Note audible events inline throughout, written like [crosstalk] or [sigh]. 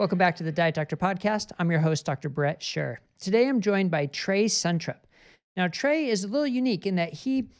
Welcome back to the Diet Doctor podcast. I'm your host, Dr. Bret Scher. Today I'm joined by Trey Suntrup. Now, Trey is a little unique in that he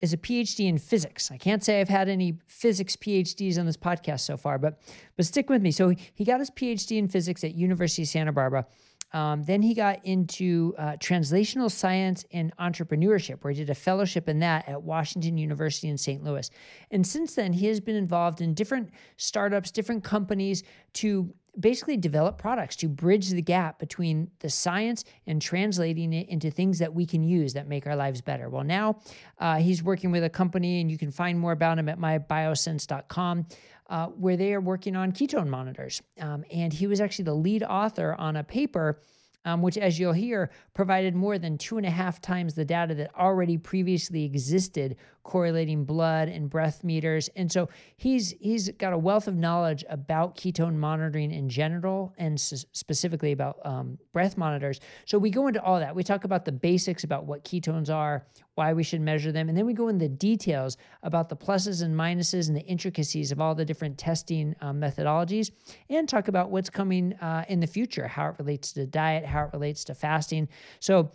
is a PhD in physics. I can't say I've had any physics PhDs on this podcast so far, but but stick with me. So he got his PhD in physics at University of Santa Barbara. Um, then he got into uh, translational science and entrepreneurship, where he did a fellowship in that at Washington University in St. Louis. And since then, he has been involved in different startups, different companies to basically develop products to bridge the gap between the science and translating it into things that we can use that make our lives better. Well, now uh, he's working with a company, and you can find more about him at mybiosense.com uh, where they are working on ketone monitors. Um, and he was actually the lead author on a paper um, which, as you'll hear, provided more than two and a half times the data that already previously existed, correlating blood and breath meters. And so he's he's got a wealth of knowledge about ketone monitoring in general, and s- specifically about um, breath monitors. So we go into all that. We talk about the basics about what ketones are, why we should measure them, and then we go into the details about the pluses and minuses and the intricacies of all the different testing um, methodologies, and talk about what's coming uh, in the future, how it relates to diet how it relates to fasting. So,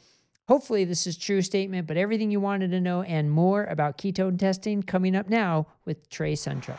hopefully, this is true statement, but everything you wanted to know and more about ketone testing coming up now with Trey Suntrup.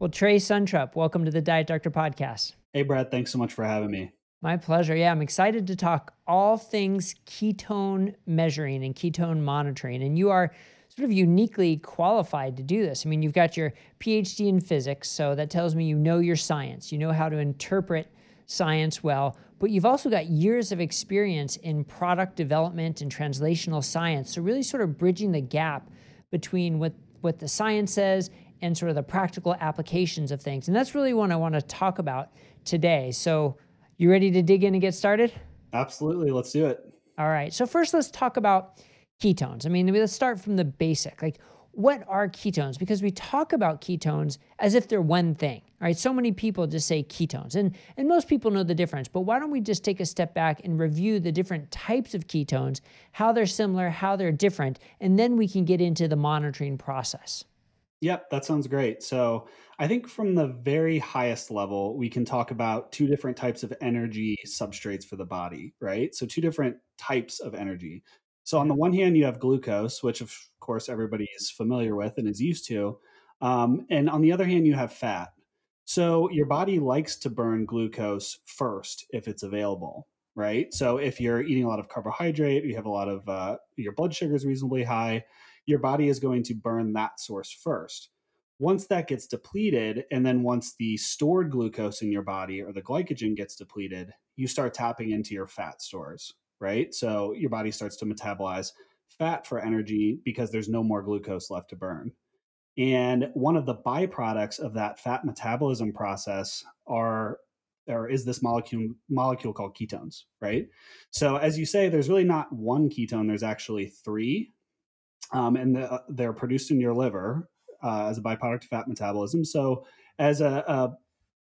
Well, Trey Suntrup, welcome to the Diet Doctor podcast. Hey, Brad, thanks so much for having me. My pleasure. Yeah, I'm excited to talk all things ketone measuring and ketone monitoring. And you are sort of uniquely qualified to do this. I mean, you've got your PhD in physics, so that tells me you know your science, you know how to interpret science well, but you've also got years of experience in product development and translational science. So, really sort of bridging the gap between what, what the science says and sort of the practical applications of things. And that's really what I want to talk about today. So, you ready to dig in and get started? Absolutely. Let's do it. All right. So, first, let's talk about ketones. I mean, let's start from the basic. Like, what are ketones? Because we talk about ketones as if they're one thing. Right, so many people just say ketones, and and most people know the difference. But why don't we just take a step back and review the different types of ketones, how they're similar, how they're different, and then we can get into the monitoring process. Yep, that sounds great. So I think from the very highest level, we can talk about two different types of energy substrates for the body, right? So two different types of energy. So on the one hand, you have glucose, which of course everybody is familiar with and is used to. Um, and on the other hand, you have fat. So your body likes to burn glucose first if it's available, right? So if you're eating a lot of carbohydrate, you have a lot of uh, your blood sugar is reasonably high, your body is going to burn that source first. Once that gets depleted, and then once the stored glucose in your body or the glycogen gets depleted, you start tapping into your fat stores right? So your body starts to metabolize fat for energy because there's no more glucose left to burn. And one of the byproducts of that fat metabolism process are or is this molecule molecule called ketones, right? So as you say, there's really not one ketone. There's actually three, um, and the, they're produced in your liver uh, as a byproduct of fat metabolism. So as a, a,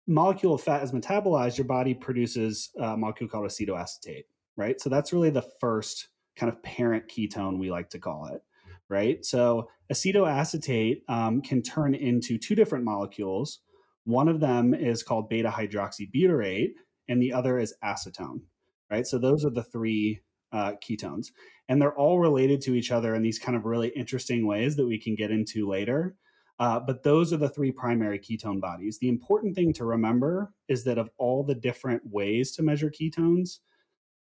molecule of fat is metabolized, your body produces a molecule called acetoacetate right? So that's really the first kind of parent ketone, we like to call it, right? So acetoacetate um, can turn into two different molecules. One of them is called beta hydroxybutyrate, and the other is acetone, right? So those are the three uh, ketones. And they're all related to each other in these kind of really interesting ways that we can get into later. Uh, but those are the three primary ketone bodies. The important thing to remember is that of all the different ways to measure ketones,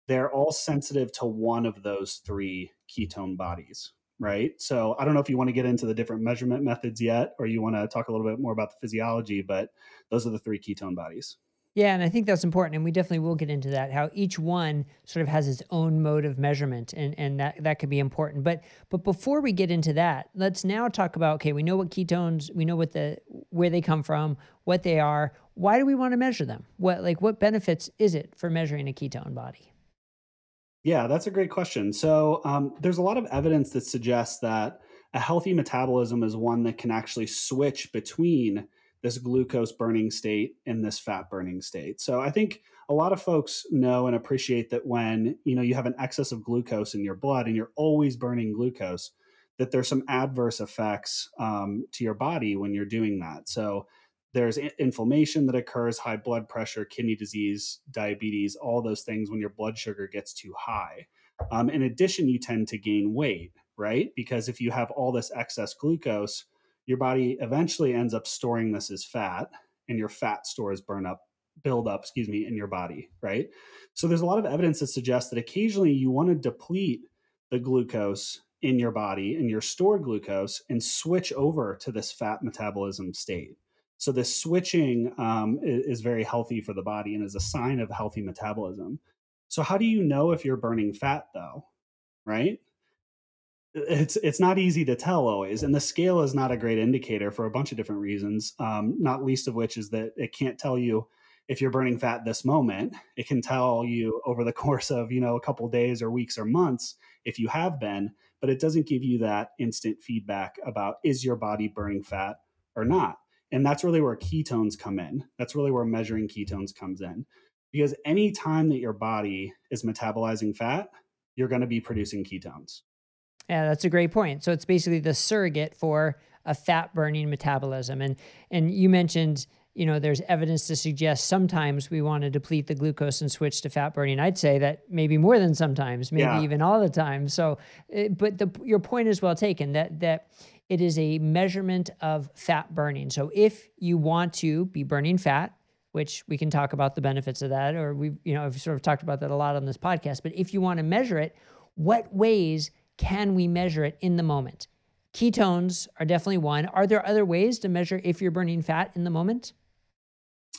they're all sensitive to one of those three ketone bodies, right? So I don't know if you want to get into the different measurement methods yet, or you want to talk a little bit more about the physiology, but those are the three ketone bodies. Yeah, and I think that's important, and we definitely will get into that. How each one sort of has its own mode of measurement, and and that that could be important. But but before we get into that, let's now talk about okay, we know what ketones, we know what the where they come from, what they are. Why do we want to measure them? What like what benefits is it for measuring a ketone body? Yeah, that's a great question. So, um, there's a lot of evidence that suggests that a healthy metabolism is one that can actually switch between this glucose burning state and this fat burning state. So, I think a lot of folks know and appreciate that when you know you have an excess of glucose in your blood and you're always burning glucose, that there's some adverse effects um, to your body when you're doing that. So there's inflammation that occurs, high blood pressure, kidney disease, diabetes, all those things when your blood sugar gets too high. Um, in addition, you tend to gain weight, right? Because if you have all this excess glucose, your body eventually ends up storing this as fat, and your fat stores burn up, build up, excuse me, in your body, right? So there's a lot of evidence that suggests that occasionally you want to deplete the glucose in your body and your stored glucose and switch over to this fat metabolism state. So this switching um, is, is very healthy for the body and is a sign of healthy metabolism. So how do you know if you're burning fat though? Right? It's it's not easy to tell always, and the scale is not a great indicator for a bunch of different reasons. Um, not least of which is that it can't tell you if you're burning fat this moment. It can tell you over the [laughs] course of you know a couple days or weeks or months if you have been, but it doesn't give you that instant feedback about is your body burning fat or not. And that's really where ketones come in. That's really where measuring ketones comes in because any time that your body is metabolizing fat, you're going to be producing ketones. Yeah, that's a great point. So it's basically the surrogate for a fat burning metabolism. And and you mentioned, you know, there's evidence to suggest sometimes we want to deplete the glucose and switch to fat burning. I'd say that maybe more than sometimes, maybe yeah. even all the time. So, eh, but the, your point is well taken that that it is a measurement of fat burning. So if you want to be burning fat, which we can talk about the benefits of that, or we, you know, I've sort of talked about that a lot on this podcast. But if you want to measure it, what ways can we measure it in the moment? Ketones are definitely one. Are there other ways to measure if you're burning fat in the moment?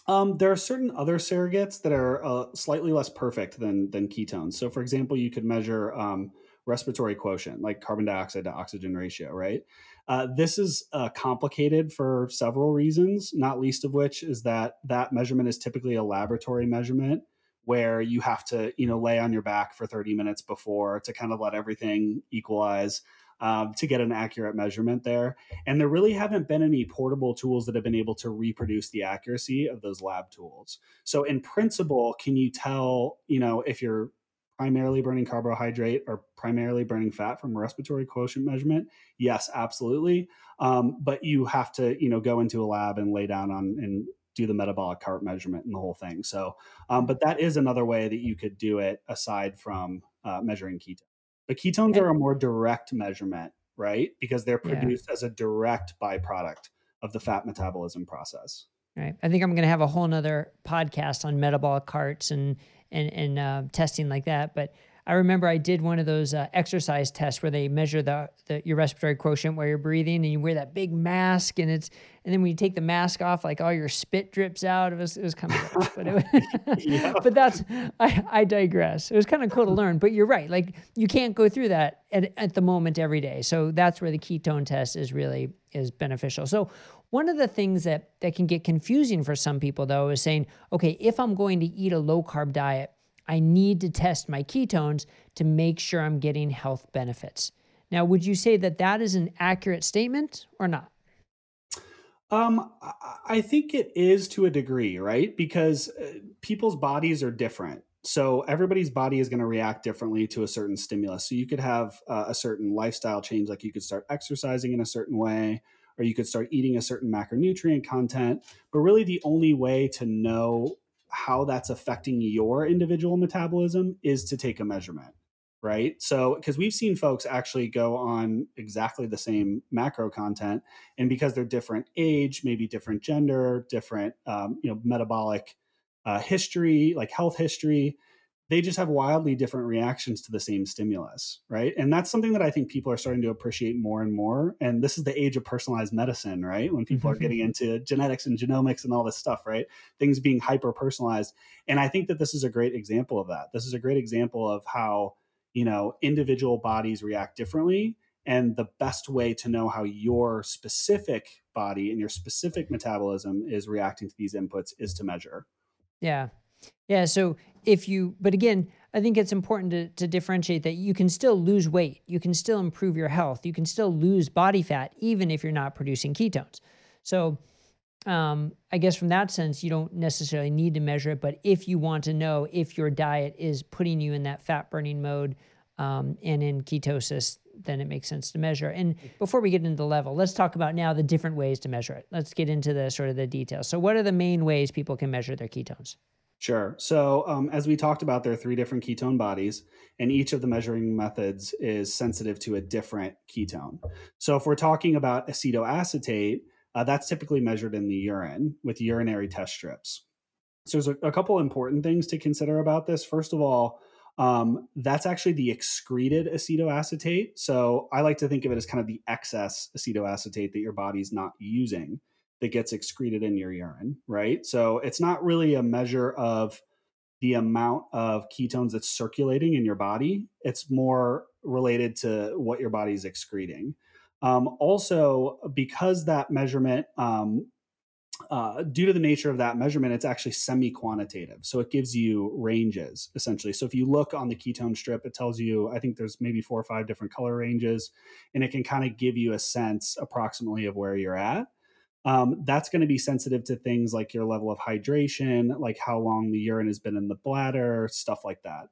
Um, there are certain other surrogates that are uh, slightly less perfect than than ketones. So, for example, you could measure um, respiratory quotient, like carbon dioxide to oxygen ratio, right? Uh, this is uh, complicated for several reasons, not least of which is that that measurement is typically a laboratory measurement where you have to, you know, lay on your back for 30 minutes before to kind of let everything equalize. Um, to get an accurate measurement there. And there really haven't been any portable tools that have been able to reproduce the accuracy of those lab tools. So, in principle, can you tell, you know, if you're primarily burning carbohydrate or primarily burning fat from respiratory quotient measurement? Yes, absolutely. Um, but you have to, you know, go into a lab and lay down on and do the metabolic cart measurement and the whole thing. So, um, but that is another way that you could do it aside from uh, measuring ketones. But ketones are a more direct measurement, right? Because they're produced yeah. as a direct byproduct of the fat metabolism process. Right. I think I'm going to have a whole nother podcast on metabolic carts and and and uh, testing like that. But I remember I did one of those uh, exercise tests where they measure the, the your respiratory quotient while you're breathing, and you wear that big mask, and it's and then when you take the mask off, like all your spit drips out. It was it was kind of [laughs] gross, but it, [laughs] yeah. but that's I I digress. It was kind of cool to learn, but you're right. Like you can't go through that at at the moment every day. So that's where the ketone test is really is beneficial. So one of the things that that can get confusing for some people though is saying, okay, if I'm going to eat a low carb diet I need to test my ketones to make sure I'm getting health benefits. Now, would you say that that is an accurate statement or not? Um, I think it is to a degree, right? Because uh, people's bodies are different. So everybody's body is going to react differently to a certain stimulus. So you could have uh, a certain lifestyle change, like you could start exercising in a certain way, or you could start eating a certain macronutrient content. But really, the only way to know how that's affecting your individual metabolism is to take a measurement right so because we've seen folks actually go on exactly the same macro content and because they're different age maybe different gender different um, you know metabolic uh, history like health history they just have wildly different reactions to the same stimulus, right? And that's something that I think people are starting to appreciate more and more. And this is the age of personalized medicine, right? When people are mm-hmm. getting into genetics and genomics and all this stuff, right? Things being hyper personalized. And I think that this is a great example of that. This is a great example of how, you know, individual bodies react differently. And the best way to know how your specific body and your specific metabolism is reacting to these inputs is to measure. Yeah. Yeah. So if you, but again, I think it's important to, to differentiate that you can still lose weight, you can still improve your health, you can still lose body fat, even if you're not producing ketones. So, um, I guess from that sense, you don't necessarily need to measure it. But if you want to know if your diet is putting you in that fat burning mode um, and in ketosis, then it makes sense to measure. And before we get into the level, let's talk about now the different ways to measure it. Let's get into the sort of the details. So, what are the main ways people can measure their ketones? Sure. So, um, as we talked about, there are three different ketone bodies, and each of the measuring methods is sensitive to a different ketone. So, if we're talking about acetoacetate, uh, that's typically measured in the urine with urinary test strips. So, there's a, a couple important things to consider about this. First of all, um, that's actually the excreted acetoacetate. So, I like to think of it as kind of the excess acetoacetate that your body's not using that gets excreted in your urine, right? So it's not really a measure of the amount of ketones that's circulating in your body. It's more related to what your body's excreting. Um, also, because that measurement, um, uh, due to the nature of that measurement, it's actually semi quantitative. So it gives you ranges essentially. So if you look on the ketone strip, it tells you, I think there's maybe four or five different color ranges, and it can kind of give you a sense approximately of where you're at um, that's going to be sensitive to things like your level of hydration, like how long the urine has been in the bladder, stuff like that.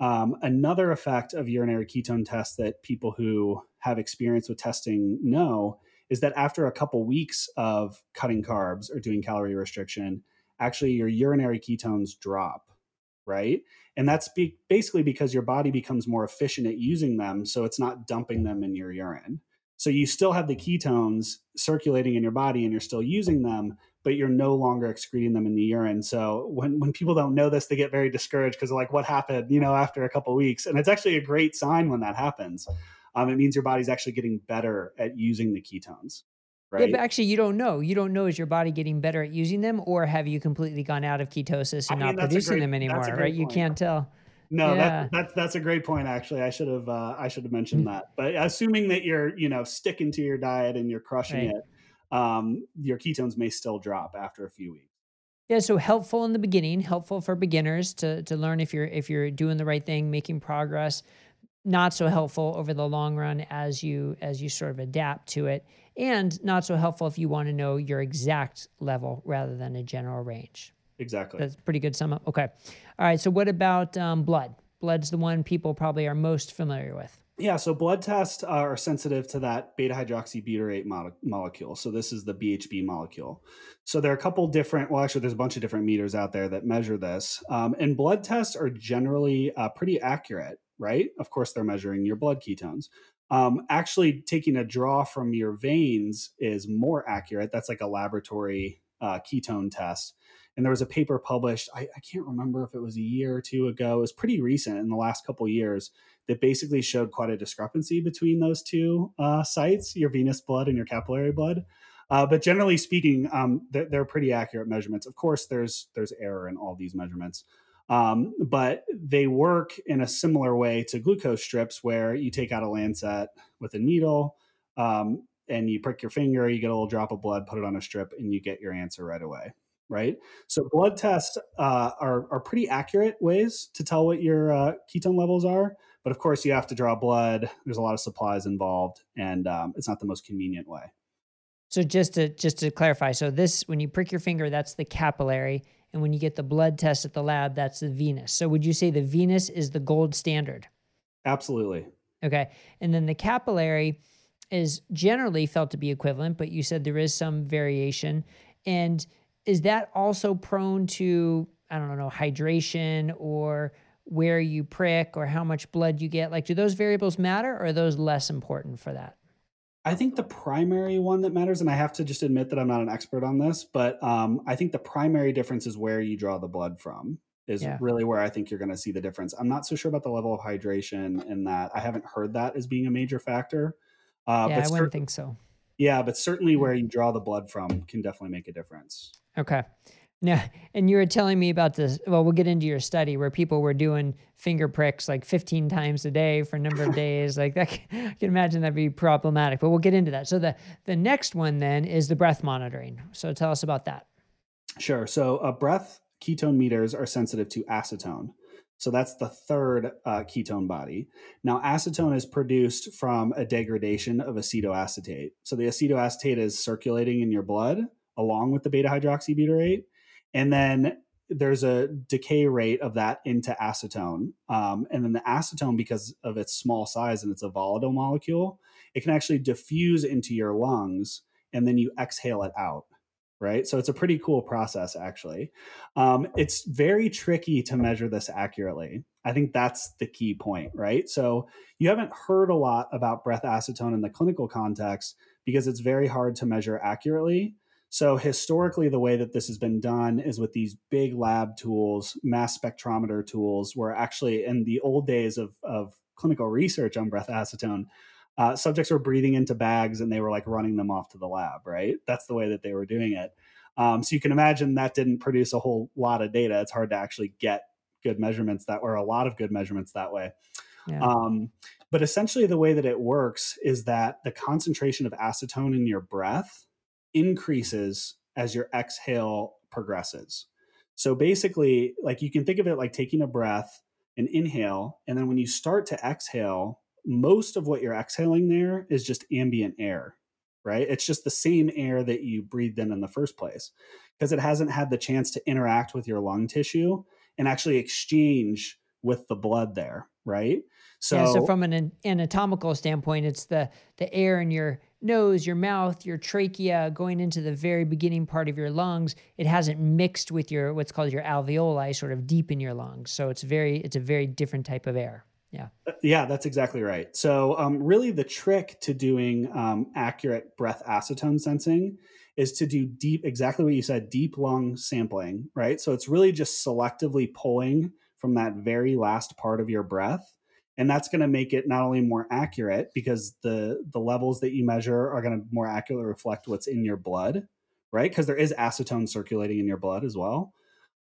Um, another effect of urinary ketone tests that people who have experience with testing know is that after a couple weeks of cutting carbs or doing calorie restriction, actually your urinary ketones drop, right? And that's be- basically because your body becomes more efficient at using them, so it's not dumping them in your urine. So you still have the ketones circulating in your body and you're still using them, but you're no longer excreting them in the urine. So when, when people don't know this, they get very discouraged because they're like, what happened, you know, after a couple weeks? And it's actually a great sign when that happens. Um, it means your body's actually getting better at using the ketones. Right? Yeah, but actually, you don't know. You don't know is your body getting better at using them, or have you completely gone out of ketosis and I mean, not producing great, them anymore? Right? Point. You can't tell. No, yeah. that, that's that's a great point. Actually, I should have uh, I should have mentioned mm. that. But assuming that you're you know sticking to your diet and you're crushing right. it, um, your ketones may still drop after a few weeks. Yeah, so helpful in the beginning, helpful for beginners to to learn if you're if you're doing the right thing, making progress. Not so helpful over the long run as you as you sort of adapt to it, and not so helpful if you want to know your exact level rather than a general range. Exactly. That's pretty good sum up. Okay. All right. So what about um, blood? Blood's the one people probably are most familiar with. Yeah, so blood tests are sensitive to that beta hydroxybutyrate mo- molecule. So this is the BHB molecule. So there are a couple different, well, actually, there's a bunch of different meters out there that measure this. Um, and blood tests are generally uh, pretty accurate, right? Of course, they're measuring your blood ketones. Um, actually, taking a draw from your veins is more accurate. That's like a laboratory uh, ketone test and there was a paper published I, I, can't remember if it was a year or two ago it was pretty recent in the last couple years that basically showed quite a discrepancy between those two uh, sites your venous blood and your capillary blood. Uh, but generally speaking um, they're, they're, pretty accurate measurements. Of course there's there's error in all these measurements um, but they work in a similar way to glucose strips where you take out a lancet with a needle um, and you prick your finger you get a little drop of blood put it on a strip and you get your answer right away right? So blood tests uh, are are pretty accurate ways to tell what your uh, ketone levels are, but of course you have to draw blood. There's a lot of supplies involved, and um, it's not the most convenient way. So just to just to clarify, so this when you prick your finger, that's the capillary, and when you get the blood test at the lab, that's the venous. So would you say the venous is the gold standard? Absolutely. Okay, and then the capillary is generally felt to be equivalent, but you said there is some variation, and is that also prone to I don't know hydration or where you prick or how much blood you get? Like, do those variables matter, or are those less important for that? I think the primary one that matters, and I have to just admit that I'm not an expert on this, but um, I think the primary difference is where you draw the blood from is yeah. really where I think you're going to see the difference. I'm not so sure about the level of hydration in that. I haven't heard that as being a major factor. Uh, yeah, I wouldn't think so. Yeah, but certainly where you draw the blood from can definitely make a difference. Okay. Now, and you were telling me about this. Well, we'll get into your study where people were doing finger pricks like 15 times a day for a number of days. [laughs] Like that, I can imagine that'd be problematic. But we'll get into that. So the the next one then is the breath monitoring. So tell us about that. Sure. So a uh, breath ketone meters are sensitive to acetone. So that's the third uh, ketone body. Now, acetone is produced from a degradation of acetoacetate. So the acetoacetate is circulating in your blood along with the beta hydroxybutyrate. And then there's a decay rate of that into acetone. Um, and then the acetone, because of its small size and it's a volatile molecule, it can actually diffuse into your lungs and then you exhale it out. Right. So it's a pretty cool process, actually. Um, it's very tricky to measure this accurately. I think that's the key point, right? So you haven't heard a lot about breath acetone in the clinical context because it's very hard to measure accurately. So historically, the way that this has been done is with these big lab tools, mass spectrometer tools, where actually in the old days of, of clinical research on breath acetone, uh, subjects were breathing into bags and they were like running them off to the lab, right? That's the way that they were doing it. Um, so you can imagine that didn't produce a whole lot of data. It's hard to actually get good measurements that, were a lot of good measurements that way. Yeah. Um, but essentially, the way that it works is that the concentration of acetone in your breath increases as your exhale progresses. So basically, like you can think of it like taking a breath and inhale, and then when you start to exhale, most of what you're exhaling there is just ambient air, right? It's just the same air that you breathed in in the first place because it hasn't had the chance to interact with your lung tissue and actually exchange with the blood there, right? So, yeah, so from an anatomical standpoint, it's the the air in your nose, your mouth, your trachea going into the very beginning part of your lungs. It hasn't mixed with your what's called your alveoli, sort of deep in your lungs. So it's very it's a very different type of air. Yeah. Uh, yeah, that's exactly right. So, um, really, the trick to doing um, accurate breath acetone sensing is to do deep, exactly what you said, deep lung sampling, right? So, it's really just selectively pulling from that very last part of your breath. And that's going to make it not only more accurate because the the levels that you measure are going to more accurately reflect what's in your blood, right? Because there is acetone circulating in your blood as well.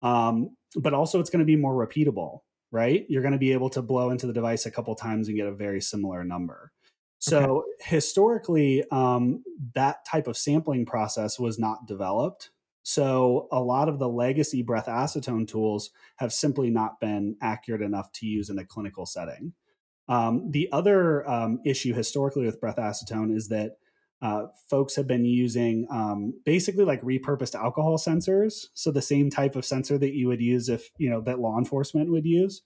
Um, but also, it's going to be more repeatable right? You're going to be able to blow into the device a couple times and get a very similar number. So okay. historically, um, that type of sampling process was not developed. So a lot of the legacy breath acetone tools have simply not been accurate enough to use in a clinical setting. Um, the other um, issue historically with breath acetone is that uh, folks have been using um, basically like repurposed alcohol sensors. So the same type of sensor that you would use if you know that law enforcement would use.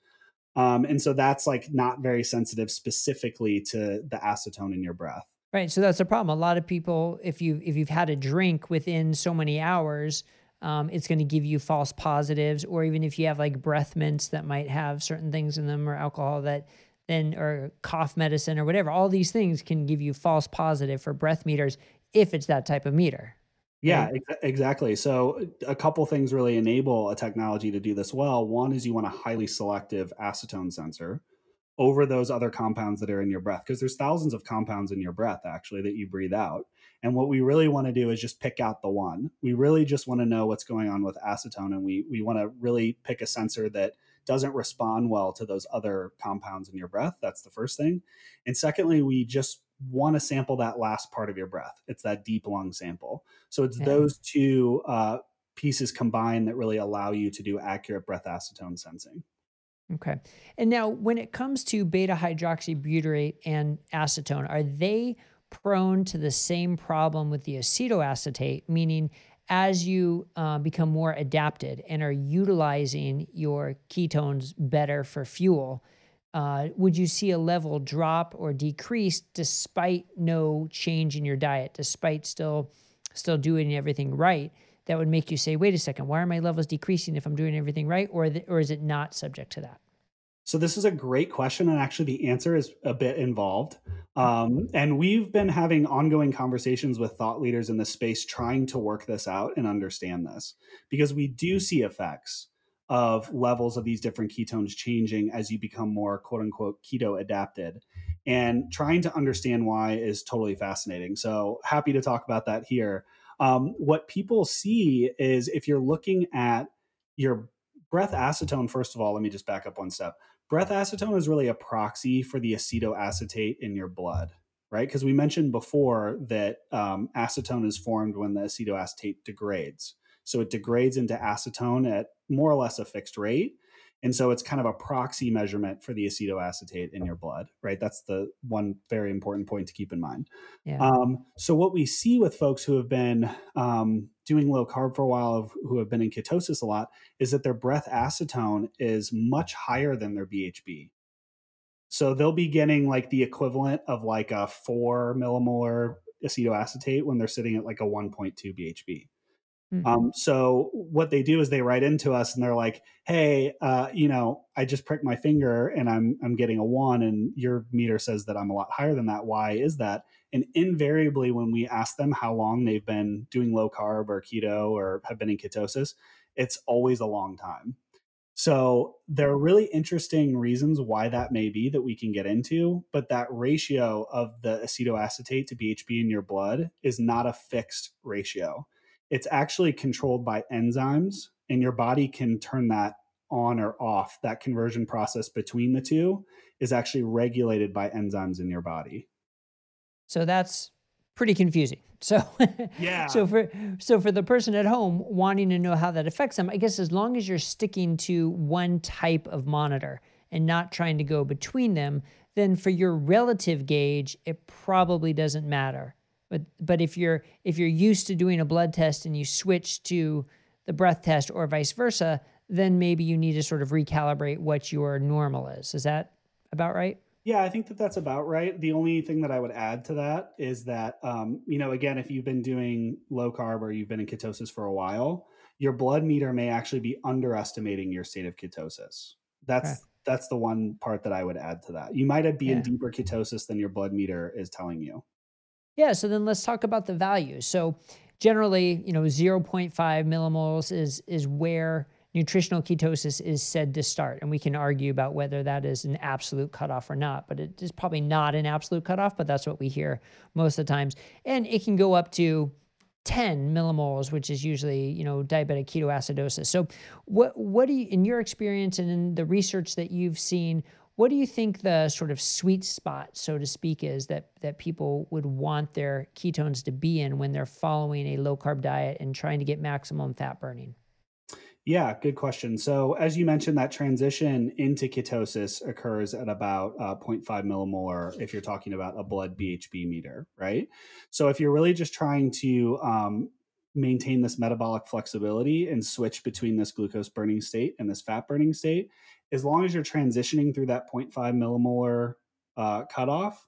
Um, and so that's like not very sensitive specifically to the acetone in your breath. Right. So that's the problem. A lot of people, if you if you've had a drink within so many hours, um, it's going to give you false positives. Or even if you have like breath mints that might have certain things in them or alcohol that then or cough medicine or whatever. All these things can give you false positive for breath meters if it's that type of meter. Yeah, ex- exactly. So a couple things really enable a technology to do this well. One is you want a highly selective acetone sensor over those other compounds that are in your breath because there's thousands of compounds in your breath actually that you breathe out. And what we really want to do is just pick out the one. We really just want to know what's going on with acetone and we we want to really pick a sensor that doesn't respond well to those other compounds in your breath. That's the first thing. And secondly, we just want to sample that last part of your breath. It's that deep lung sample. So it's those two uh, pieces combined that really allow you to do accurate breath acetone sensing. Okay. And now, when it comes to beta hydroxybutyrate and acetone, are they prone to the same problem with the acetoacetate, meaning as you uh, become more adapted and are utilizing your ketones better for fuel, uh, would you see a level drop or decrease despite no change in your diet, despite still still doing everything right? That would make you say, "Wait a second, why are my levels decreasing if I'm doing everything right?" Or the, or is it not subject to that? So this is a great question, and actually the answer is a bit involved. Um, and we've been having ongoing conversations with thought leaders in the space, trying to work this out and understand this, because we do see effects of levels of these different ketones changing as you become more quote unquote keto adapted. And trying to understand why is totally fascinating. So happy to talk about that here. Um, what people see is if you're looking at your breath acetone, first of all, let me just back up one step breath acetone is really a proxy for the acetoacetate in your blood, right? Because we mentioned before that um, acetone is formed when the acetoacetate degrades. So it degrades into acetone at more or less a fixed rate. And so it's kind of a proxy measurement for the acetoacetate in your blood, right? That's the one very important point to keep in mind. Yeah. Um, so, what we see with folks who have been um, doing low carb for a while, who have been in ketosis a lot, is that their breath acetone is much higher than their BHB. So, they'll be getting like the equivalent of like a four millimolar acetoacetate when they're sitting at like a 1.2 BHB. Mm-hmm. Um, so what they do is they write into us and they're like, "Hey, uh, you know, I just pricked my finger and I'm I'm getting a one, and your meter says that I'm a lot higher than that. Why is that?" And invariably, when we ask them how long they've been doing low carb or keto or have been in ketosis, it's always a long time. So there are really interesting reasons why that may be that we can get into, but that ratio of the acetoacetate to BHB in your blood is not a fixed ratio it's actually controlled by enzymes and your body can turn that on or off. That conversion process between the two is actually regulated by enzymes in your body. So that's pretty confusing. [laughs] So yeah. so for so for the person at home wanting to know how that affects them i guess as long as you're sticking to one type of monitor and not trying to go between them then for your relative gauge it probably doesn't matter but but if you're if you're used to doing a blood test and you switch to the breath test or vice versa, then maybe you need to sort of recalibrate what your normal is. Is that about right? Yeah, I think that that's about right. The only thing that I would add to that is that, um, you know, again, if you've been doing low carb or you've been in ketosis for a while, your blood meter may actually be underestimating your state of ketosis. That's okay. that's the one part that I would add to that. You might be yeah. in deeper ketosis than your blood meter is telling you. Yeah, so then let's talk about the values. So generally, you know, 0.5 millimoles is is where nutritional ketosis is said to start. And we can argue about whether that is an absolute cutoff or not, but it is probably not an absolute cutoff, but that's what we hear most of the times. And it can go up to 10 millimoles, which is usually, you know, diabetic ketoacidosis. So what what do you in your experience and in the research that you've seen, what do you think the sort of sweet spot, so to speak, is that that people would want their ketones to be in when they're following a low carb diet and trying to get maximum fat burning? Yeah, good question. So, as you mentioned, that transition into ketosis occurs at about uh, 0.5 millimolar if you're talking about a blood BHB meter, right? So, if you're really just trying to um, maintain this metabolic flexibility and switch between this glucose burning state and this fat burning state, as long as you're transitioning through that 0.5 millimolar uh, cutoff,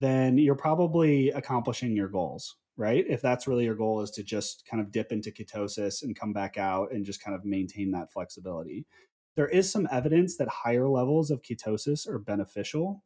then you're probably accomplishing your goals, right? If that's really your goal is to just kind of dip into ketosis and come back out and just kind of maintain that flexibility. There is some evidence that higher levels of ketosis are beneficial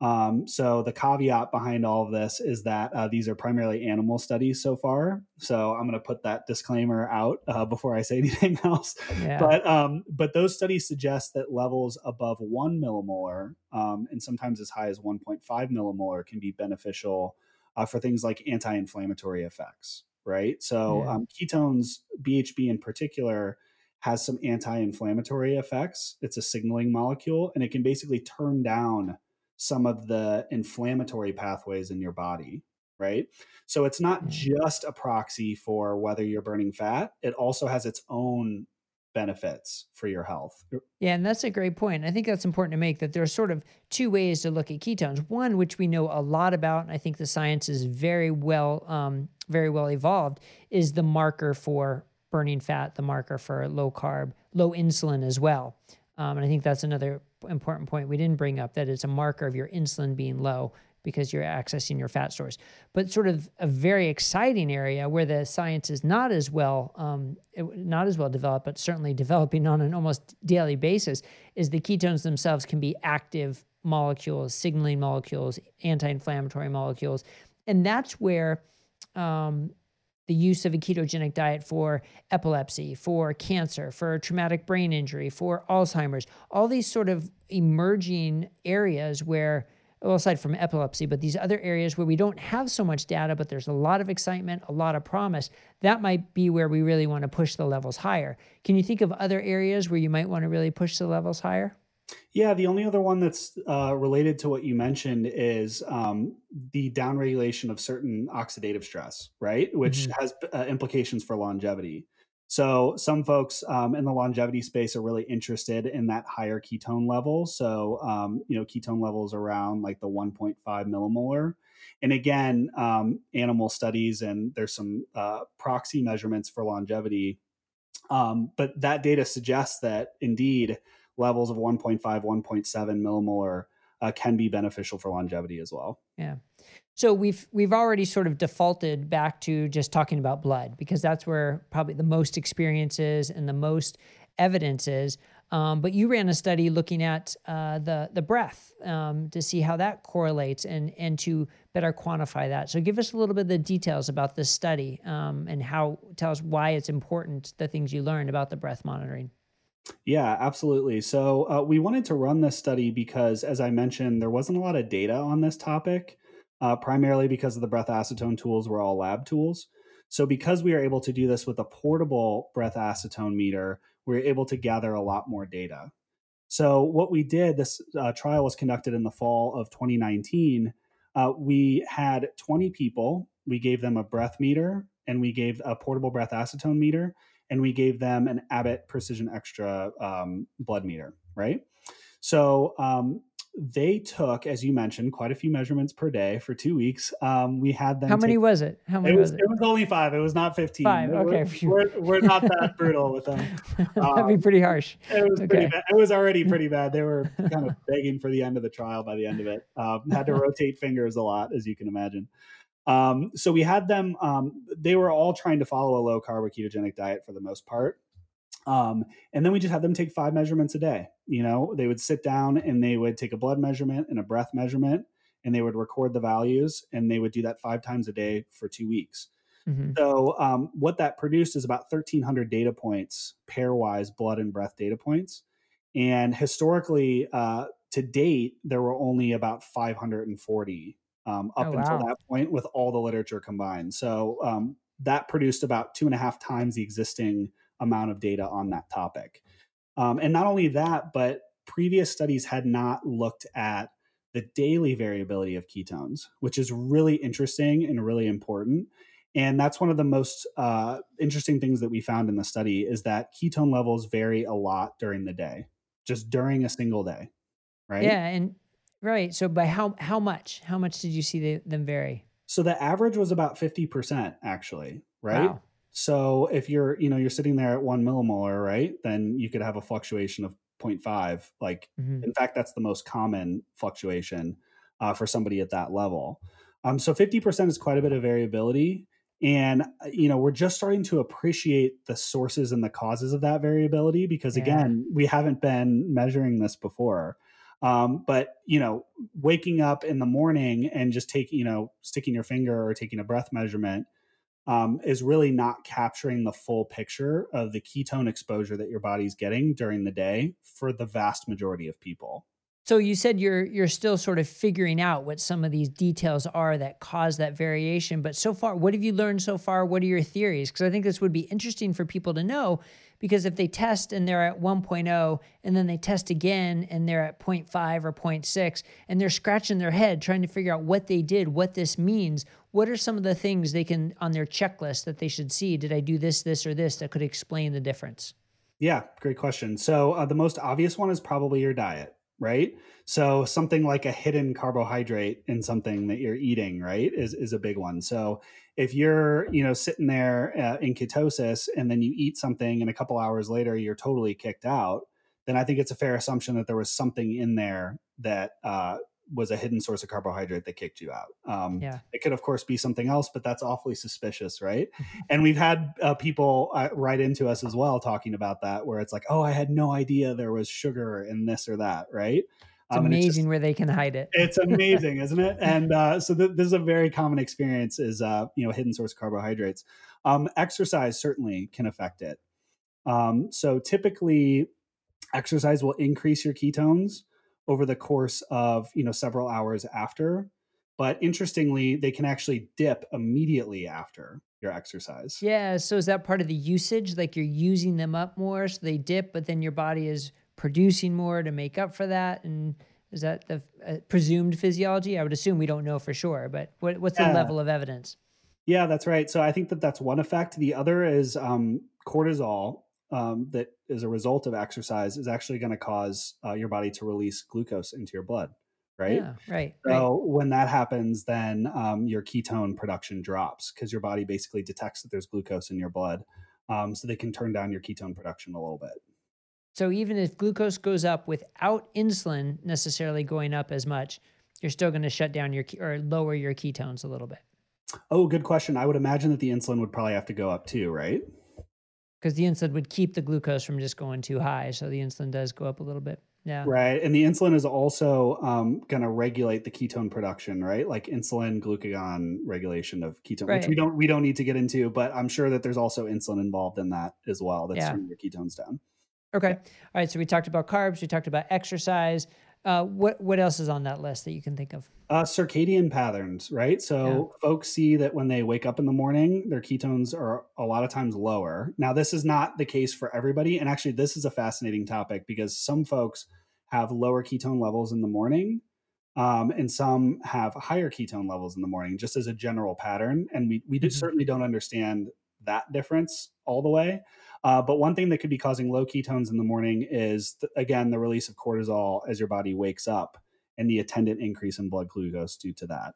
um, so the caveat behind all of this is that uh, these are primarily animal studies so far. So I'm going to put that disclaimer out uh, before I say [laughs] anything else. Yeah. But um, but those studies suggest that levels above one millimolar um, and sometimes as high as 1.5 millimolar can be beneficial uh, for things like anti-inflammatory effects. Right. So yeah. Um, ketones, BHB in particular, has some anti-inflammatory effects. It's a signaling molecule, and it can basically turn down some of the inflammatory pathways in your body, right? So it's not mm. just a proxy for whether you're burning fat, it also has its own benefits for your health. Yeah, and that's a great point. I think that's important to make that there's sort of two ways to look at ketones. One, which we know a lot about, and I think the science is very well, um, very well evolved, is the marker for burning fat, the marker for low carb, low insulin as well. Um, and I think that's another important point we didn't bring up that it's a marker of your insulin being low because you're accessing your fat stores. But sort of a very exciting area where the science is not as well, um, not as well developed, but certainly [laughs] developing on an almost daily basis, is the ketones themselves can be active molecules, signaling molecules, anti-inflammatory molecules, and that's where um, the use of a ketogenic diet for epilepsy, for cancer, for traumatic brain injury, for Alzheimer's, all these sort of emerging areas where, well, aside from epilepsy, but these other areas where we don't have so much data, but there's a lot of excitement, a lot of promise, that might be where we really want to push the levels higher. Can you think of other areas where you might want to really push the levels higher? Yeah, the only other one that's uh, related to what you mentioned is um, the downregulation of certain oxidative stress, right? Which mm-hmm. has uh, implications for longevity. So some folks um, in the longevity space are really interested in that higher ketone level. So um, you know, ketone levels around like the 1.5 millimolar. And again, um, animal studies and there's some uh, proxy measurements for longevity. Um, but that data suggests that indeed levels of 1.5, 1.7 millimolar uh, can be beneficial for longevity as well. Yeah. So we've we've already sort of defaulted back to just talking about blood because that's where probably the most experiences and the most evidence is. Um, but you ran a study looking at uh, the the breath um, to see how that correlates and and to better quantify that. So give us a little bit of the details about this study um, and how tell us why it's important the things you learned about the breath monitoring. Yeah, absolutely. So uh, we wanted to run this study because, as I mentioned, there wasn't a lot of data on this topic uh, primarily because of the breath acetone tools were all lab tools. So, because we are able to do this with a portable breath acetone meter, we are able to gather a lot more data. So, what we did, this uh, trial was conducted in the fall of 2019. Uh, we had 20 people. We gave them a breath meter and we gave a portable breath acetone meter and we gave them an Abbott Precision Xtra um, blood meter, right? So um, they took, as you mentioned, quite a few measurements per day for two weeks. Um, we had them. How many was it? How many it was, was it? It was only five. It was not fifteen. Five. Okay. We're, we're, we're not that [laughs] brutal with them. [laughs] That'd be um, pretty harsh. It was okay. pretty bad. It was already pretty bad. They were [laughs] kind of begging for the end of the trial by the end of it. Um, had to rotate fingers a lot, as you can imagine. Um, so we had them. Um, they were all trying to follow a low carb or ketogenic diet for the most part. Um, and then we just had them take five measurements a day. You know, they would sit down and they would take a blood measurement and a breath measurement and they would record the values and they would do that five times a day for two weeks. Mm-hmm. So, um, what that produced is about 1,300 data points, pairwise blood and breath data points. And historically, uh, to date, there were only about 540 um, up oh, wow. until that point with all the literature combined. So, um, that produced about two and a half times the existing amount of data on that topic. Um, and not only that, but previous studies had not looked at the daily variability of ketones, which is really interesting and really important. And that's one of the most uh, interesting things that we found in the study is that ketone levels vary a lot during the day, just during a single day, right? Yeah, and right. So by how how much? How much did you see the, them vary? So the average was about fifty percent, actually, right? Wow. So if you're, you know, you're sitting there at one millimolar, right, then you could have a fluctuation of 0.5. Like, mm-hmm. in fact, that's the most common fluctuation uh, for somebody at that level. Um, so 50% is quite a bit of variability. And, uh, you know, we're just starting to appreciate the sources and the causes of that variability because, yeah. again, we haven't been measuring this before. Um, but you know, waking up in the morning and just taking, you know, sticking your finger or taking a breath measurement um, is really not capturing the full picture of the ketone exposure that your body's getting during the day for the vast majority of people. So you said you're you're still sort of figuring out what some of these details are that cause that variation, but so far what have you learned so far? What are your theories? Because I think this would be interesting for people to know because if they test and they're at 1.0 and then they test again and they're at 0.5 or 0.6 and they're scratching their head trying to figure out what they did, what this means, what are some of the things they can on their checklist that they should see? Did I do this, this, or this that could explain the difference? Yeah, great question. So uh, the most obvious one is probably your diet, right? So something like a hidden carbohydrate in something that you're eating, right, is is a big one. So if you're, you know, sitting there uh, in ketosis and then you eat something and a couple hours later you're totally kicked out, then I think it's a fair assumption that there was something in there that uh, was a hidden source of carbohydrate that kicked you out. Um, yeah. It could, of course, be something else, but that's awfully suspicious, right? and we've had uh, people uh, write into us as well talking about that, where it's like, oh, I had no idea there was sugar in this or that, right? It's um, amazing it's just, where they can hide it. it's amazing, [laughs] isn't it? And uh, so th- this is a very common experience: is uh, you know hidden source carbohydrates. Um, exercise certainly can affect it. Um, so typically, exercise will increase your ketones over the course of you know several hours after but interestingly they can actually dip immediately after your exercise yeah so is that part of the usage like you're using them up more so they dip but then your body is producing more to make up for that and is that the uh, presumed physiology i would assume we don't know for sure but what, what's yeah. the level of evidence yeah, that's right. So I think that that's one effect. The other is um, cortisol um, that is a result of exercise is actually going to cause uh, your body to release glucose into your blood right yeah, right so right. when that happens then um, your ketone production drops because your body basically detects that there's glucose in your blood um, so they can turn down your ketone production a little bit so even if glucose goes up without insulin necessarily going up as much you're still going to shut down your or lower your ketones a little bit oh good question i would imagine that the insulin would probably have to go up too right because the insulin would keep the glucose from just going too high. So the insulin does go up a little bit. Yeah. Right. And the insulin is also um, going to regulate the ketone production, right? Like insulin glucagon regulation of ketone, right. which we don't we don't need to get into, but I'm sure that there's also insulin involved in that as well. That's yeah. turning your ketones down. Okay. All right. So we talked about carbs. We talked about exercise. Uh, what what else is on that list that you can think of? Uh, circadian patterns, right? So yeah. folks see that when they wake up in the morning, their ketones are a lot of times lower. Now, this is not the case for everybody, and actually, this is a fascinating topic because some folks have lower ketone levels in the morning, um, and some have higher ketone levels in the morning, just as a general pattern. And we we mm-hmm. certainly don't understand that difference all the way. Uh, but one thing that could be causing low ketones in the morning is, th- again, the release of cortisol as your body wakes up and the attendant increase in blood glucose due to that.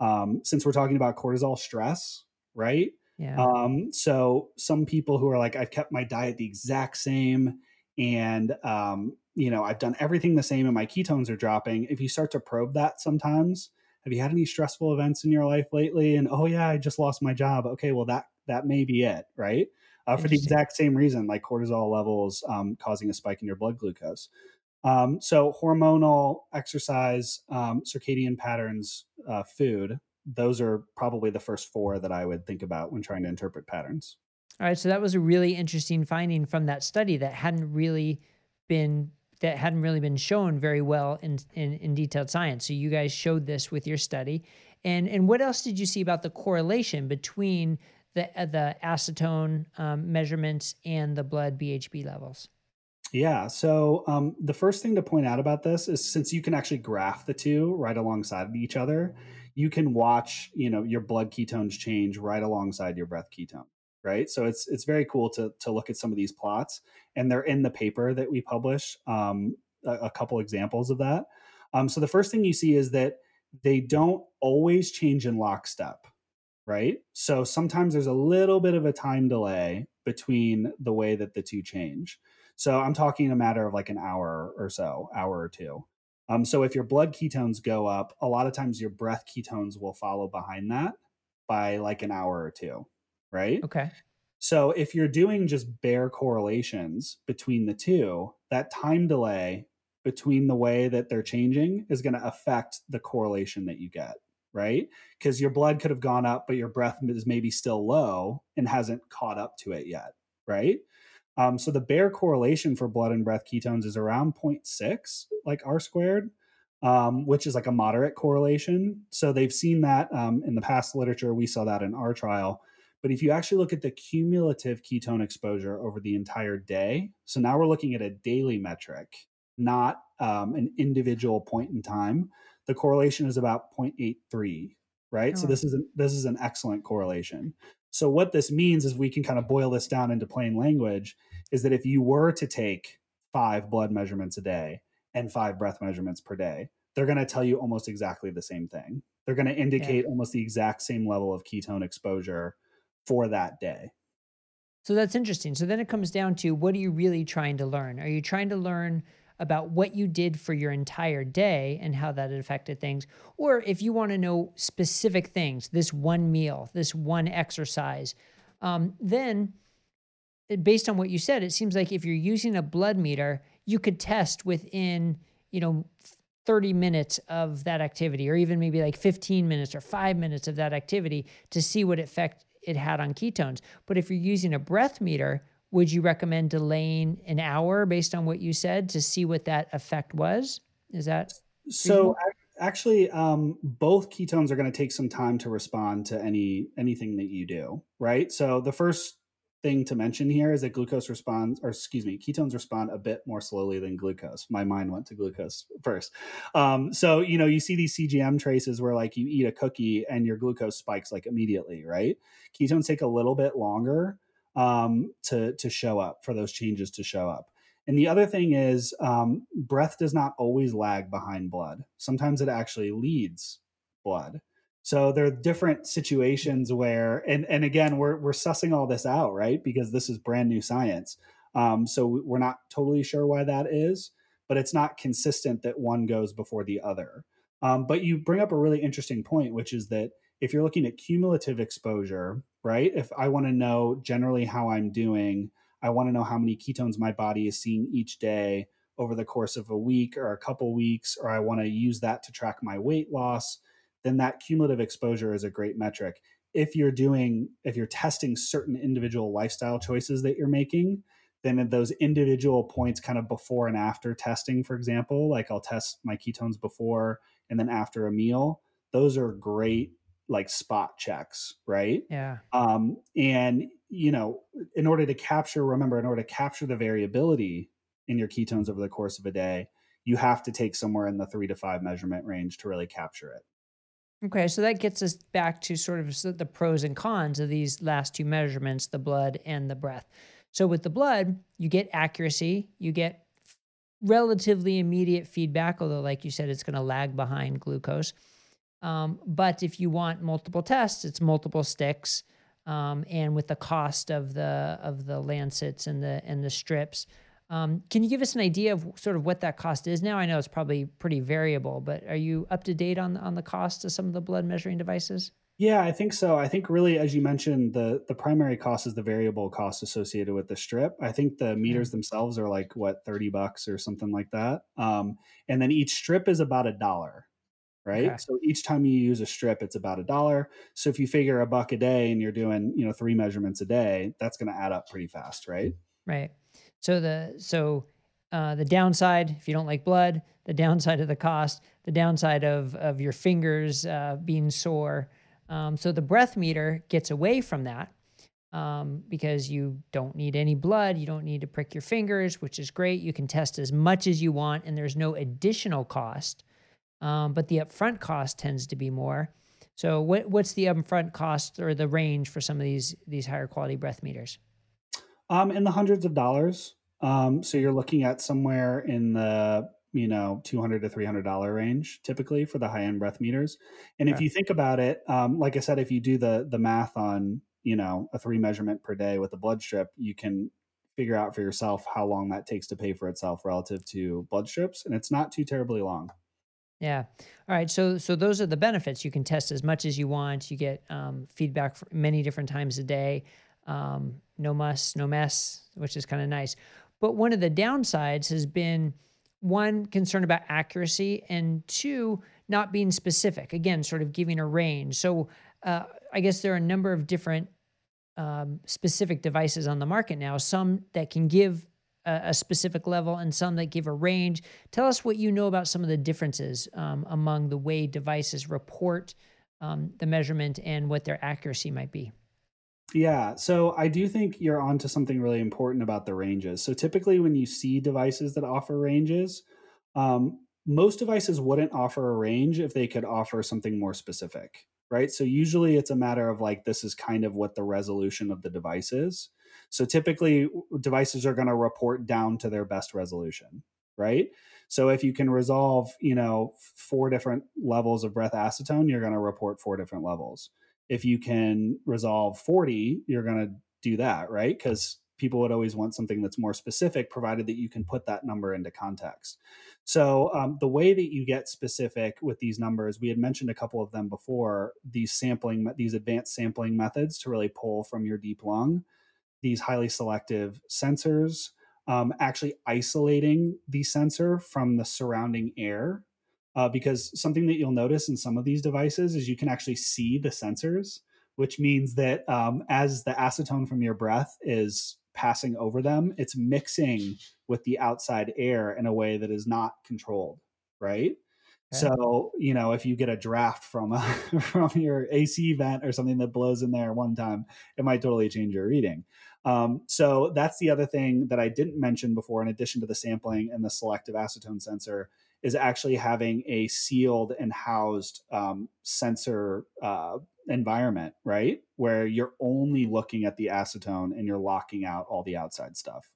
Um, since we're talking about cortisol stress, right? Yeah. Um, so some people who are like, I've kept my diet the exact same and, um, you know, I've done everything the same and my ketones are dropping. If you start to probe that sometimes, have you had any stressful events in your life lately? And, oh yeah, I just lost my job. Okay, well, that, that may be it, right? Uh, for the exact same reason, like cortisol levels um, causing a spike in your blood glucose. Um, so, hormonal, exercise, um, circadian patterns, uh, food, those are probably the first four that I would think about when trying to interpret patterns. All right. So, that was a really interesting finding from that study that hadn't really been that hadn't really been shown very well in, in, in detailed science. So you guys showed this with your study. And and what else did you see about the correlation between the uh, the acetone um, measurements and the blood BHB levels? Yeah. So um, the first thing to point out about this is since you can actually graph the two right alongside each other, you can watch you know your blood ketones change right alongside your breath ketone. Right. So it's it's very cool to to look at some of these plots, and they're in the paper that we publish. Um, a, a couple examples of that. Um, so the first thing you see is that they don't always change in lockstep right? So sometimes there's a little bit of a time delay between the way that the two change. So I'm talking a matter of like an hour or so, hour or two. Um, so if your blood ketones go up, a lot of times your breath ketones will follow behind that by like an hour or two, right? Okay. So if you're doing just bare correlations between the two, that time delay between the way that they're changing is going to affect the correlation that you get right? Because your blood could have gone up, but your breath is maybe still low and hasn't caught up to it yet, right? Um, so the bare correlation for blood and breath ketones is around 0.6, like R squared, um, which is like a moderate correlation. So they've seen that um, in the past literature. We saw that in our trial. But if you actually look at the cumulative ketone exposure over the entire day, so now we're looking at a daily metric, not um, an individual point in time the correlation is about 0.83 right? Oh. so this is an, this is an excellent correlation. So what this means is we can kind of boil this down into plain language is that if you were to take five blood measurements a day and five breath measurements per day they're going to tell you almost exactly the same thing. They're going to indicate yeah. almost the exact same level of ketone exposure for that day. So that's interesting. So then it comes down to what are you really trying to learn? Are you trying to learn about what you did for your entire day and how that affected things. Or if you want to know specific things, this one meal, this one exercise, um, then based on what you said, it seems like if you're using a blood meter, you could test within, you know, 30 minutes of that activity, or even maybe like 15 minutes or five minutes of that activity to see what effect it had on ketones. But if you're using a breath meter, would you recommend delaying an hour based on what you said to see what that effect was? Is that so? Actually, um, both ketones are going to take some time to respond to any anything that you do, right? So the first thing to mention here is that glucose responds, or excuse me, ketones respond a bit more slowly than glucose. My mind went to glucose first. Um, so, you know, you see these CGM traces where like you eat a cookie and your glucose spikes like immediately, right? Ketones take a little bit longer um, to to show up for those changes to show up. And the other thing is, um, breath does not always lag behind blood. Sometimes it actually leads blood. So there are different situations where, and and again, we're we're sussing all this out, right? Because this is brand new science. Um, so we're not totally sure why that is, but it's not consistent that one goes before the other. Um, but you bring up a really interesting point, which is that if you're looking at cumulative exposure, right? If I want to know generally how I'm doing, I want to know how many ketones my body is seeing each day over the course of a week or a couple weeks, or I want to use that to track my weight loss, then that cumulative exposure is a great metric. If you're doing, if you're testing certain individual lifestyle choices that you're making, then those individual points, kind of before and after testing, for example, like I'll test my ketones before and then after a meal, those are great like spot checks, right? Yeah. Um, and you know, in order to capture, remember, in order to capture the variability in your ketones over the course of a day, you have to take somewhere in the three to five measurement range to really capture it. Okay, so that gets us back to sort of the pros and cons of these last two measurements, the blood and the breath. So with the blood, you get accuracy, you get relatively immediate feedback, although, like you said, it's going to lag behind glucose. Um, but if you want multiple tests, it's multiple sticks. Um, and with the cost of the of the lancets and the and the strips, um, can you give us an idea of sort of what that cost is now? I know it's probably pretty variable, but are you up to date on on the cost of some of the blood measuring devices? Yeah, I think so. I think really, as you mentioned, the the primary cost is the variable cost associated with the strip. I think the meters themselves are like what thirty bucks or something like that, um, and then each strip is about a dollar right? Okay. So each time you use a strip, it's about a dollar. So if you figure a buck a day and you're doing, you know, three measurements a day, that's going to add up pretty fast, right? Right. So the so uh, the downside, if you don't like blood, the downside of the cost, the downside of of your fingers uh, being sore. Um, so the breath meter gets away from that um, because you don't need any blood. You don't need to prick your fingers, which is great. You can test as much as you want, and there's no additional cost um, but the upfront cost tends to be more. So, what, what's the upfront cost or the range for some of these these higher quality breath meters? Um, in the hundreds of dollars. Um, so you're looking at somewhere in the you know 200 to 300 dollar range typically for the high end breath meters. And if you think about it, um, like I said, if you do the the math on you know a three measurement per day with a blood strip, you can figure out for yourself how long that takes to pay for itself relative to blood strips, and it's not too terribly long. Yeah. All right. So so those are the benefits. You can test as much as you want. You get um, feedback many different times a day. Um, no muss, no mess, which is kind of nice. But one of the downsides has been one concern about accuracy and two not being specific. Again, sort of giving a range. So uh, I guess there are a number of different um, specific devices on the market now. Some that can give a, a, specific level and some that give a range. Tell us what you know about some of the differences um, among the way devices report um, the measurement and what their accuracy might be. Yeah, so I do think you're onto something really important about the ranges. So typically, when you see devices that offer ranges, um, most devices wouldn't offer a range if they could offer something more specific, right? So usually it's a matter of like, this is kind of what the resolution of the device is. So typically, devices are going to report down to their best resolution, right? So if you can resolve, you know, four different levels of breath acetone, you're going to report four different levels. If you can resolve 40, you're going to do that, right? Because people would always want something that's more specific, provided that you can put that number into context. So um, the way that you get specific with these numbers, we had mentioned a couple of them before. These sampling, these advanced sampling methods to really pull from your deep lung these highly selective sensors, um, actually isolating the sensor from the surrounding air. Uh, because something that you'll notice in some of these devices is you can actually see the sensors, which means that um, as the acetone from your breath is passing over them, it's mixing with the outside air in a way that is not controlled, right? Okay. So, you know, if you get a draft from a, [laughs] from your AC vent or something that blows in there one time, it might totally change your reading. Um, so that's the other thing that I didn't mention before, in addition to the sampling and the selective acetone sensor, is actually having a sealed and housed um, sensor uh, environment, right? Where you're only looking at the acetone and you're locking out all the outside stuff.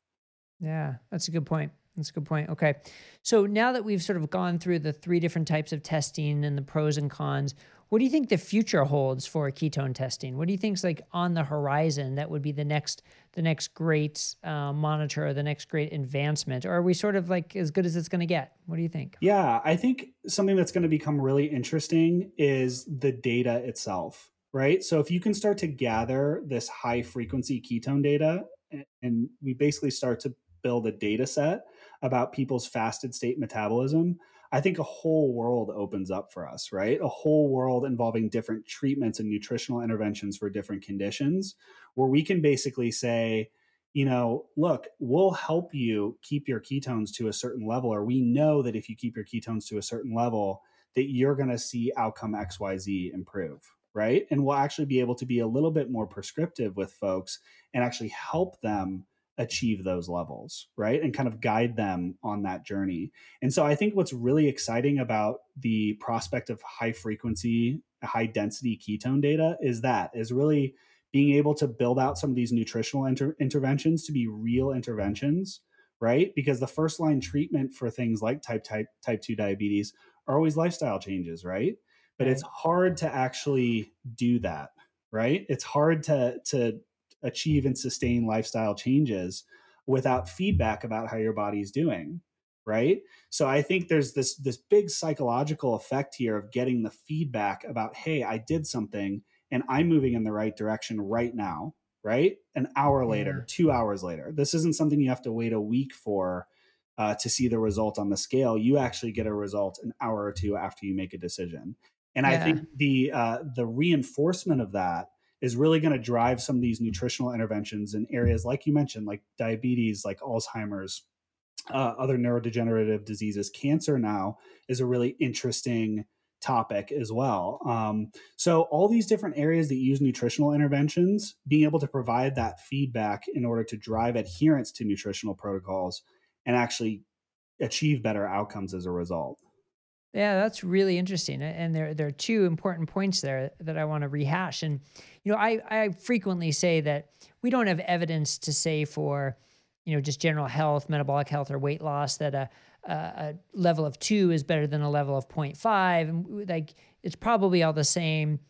Yeah, that's a good point. That's a good point. Okay. So now that we've sort of gone through the three different types of testing and the pros and cons, what do you think the future holds for ketone testing? What do you think's like on the horizon that would be the next the next great uh, monitor or the next great advancement? Or are we sort of like as good as it's going to get? What do you think? Yeah, I think something that's going to become really interesting is the data itself, right? So if you can start to gather this high frequency ketone data and we basically start to build a data set about people's fasted state metabolism, I think a whole world opens up for us, right? A whole world involving different treatments and nutritional interventions for different conditions, where we can basically say, you know, look, we'll help you keep your ketones to a certain level, or we know that if you keep your ketones to a certain level, that you're going to see outcome XYZ improve, right? And we'll actually be able to be a little bit more prescriptive with folks and actually help them achieve those levels, right? And kind of guide them on that journey. And so I think what's really exciting about the prospect of high frequency, high density ketone data is that is really being able to build out some of these nutritional inter- interventions to be real interventions, right? Because the first line treatment for things like type type type 2 diabetes are always lifestyle changes, right? But right. it's hard to actually do that, right? It's hard to to achieve and sustain lifestyle changes without feedback about how your body's doing right? So i think there's this this big psychological effect here of getting the feedback about hey i did something and i'm moving in the right direction right now right? An hour later yeah. two hours later. This isn't something you have to wait a week for uh, to see the result on the scale. You actually get a result an hour or two after you make a decision. And yeah. i think the uh, the reinforcement of that is really going to drive some of these nutritional interventions in areas like you mentioned, like diabetes, like Alzheimer's, uh, other neurodegenerative diseases. Cancer now is a really interesting topic as well. Um, so, all these different areas that use nutritional interventions, being able to provide that feedback in order to drive adherence to nutritional protocols and actually achieve better outcomes as a result. Yeah, that's really interesting. And there, there are two important points there that I want to rehash. And, you know, I, I frequently say that we don't have evidence to say for, you know, just general health, metabolic health, or weight loss that a, a, a level of two is better than a level of 0.5. And like, it's probably all the same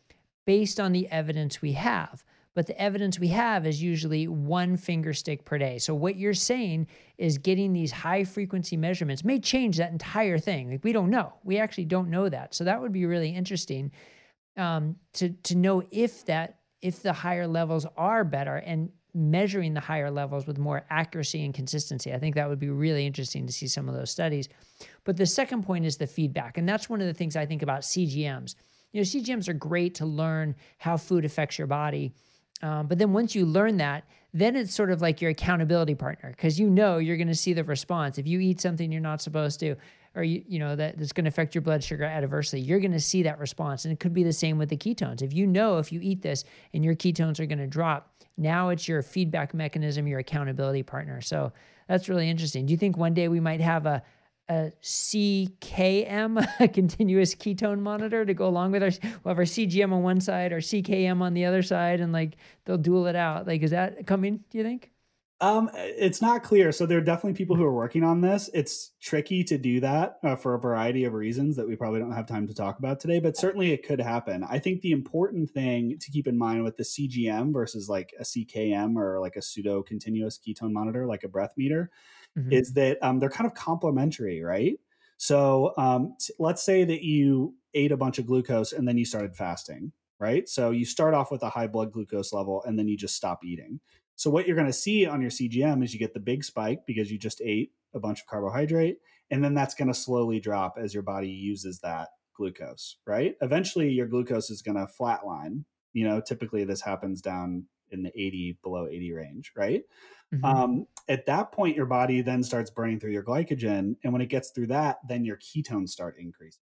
based on the evidence we have but the evidence we have is usually one finger stick per day. So what you're saying is getting these high frequency measurements may change that entire thing. Like we don't know. We actually don't know that. So that would be really interesting um, to to know if that if the higher levels are better and measuring the higher levels with more accuracy and consistency. I think that would be really interesting to see some of those studies. But the second point is the feedback. And that's one of the things I think about CGMs. You know, CGMs are great to learn how food affects your body. Um, but then once you learn that, then it's sort of like your accountability partner because you know you're going to see the response. If you eat something you're not supposed to, or you you know that that's going to affect your blood sugar adversely, you're going to see that response. And it could be the same with the ketones. If you know if you eat this and your ketones are going to drop, now it's your feedback mechanism, your accountability partner. So that's really interesting. Do you think one day we might have a a CKM, [laughs] a continuous ketone monitor to go along with our, we'll have our CGM on one side, our CKM on the other side, and like they'll duel it out. Like, is that coming, do you think? Um, it's not clear. So there are definitely people who are working on this. It's tricky to do that uh, for a variety of reasons that we probably don't have time to talk about today, but certainly it could happen. I think the important thing to keep in mind with the CGM versus like a CKM or like a pseudo continuous ketone monitor, like a breath meter, mm-hmm. is that um, they're kind of complementary, right? So um, let's say that you ate a bunch of glucose and then you started fasting, right? So you start off with a high blood glucose level and then you just stop eating. So what you're going to see on your CGM is you get the big spike because you just ate a bunch of carbohydrate, and then that's going to slowly drop as your body uses that glucose, right? Eventually, your glucose is going to flatline. You know, typically this happens down in the 80 below 80 range, right? Mm-hmm. Um, at that point, your body then starts burning through your glycogen. And when it gets through that, then your ketones start increasing.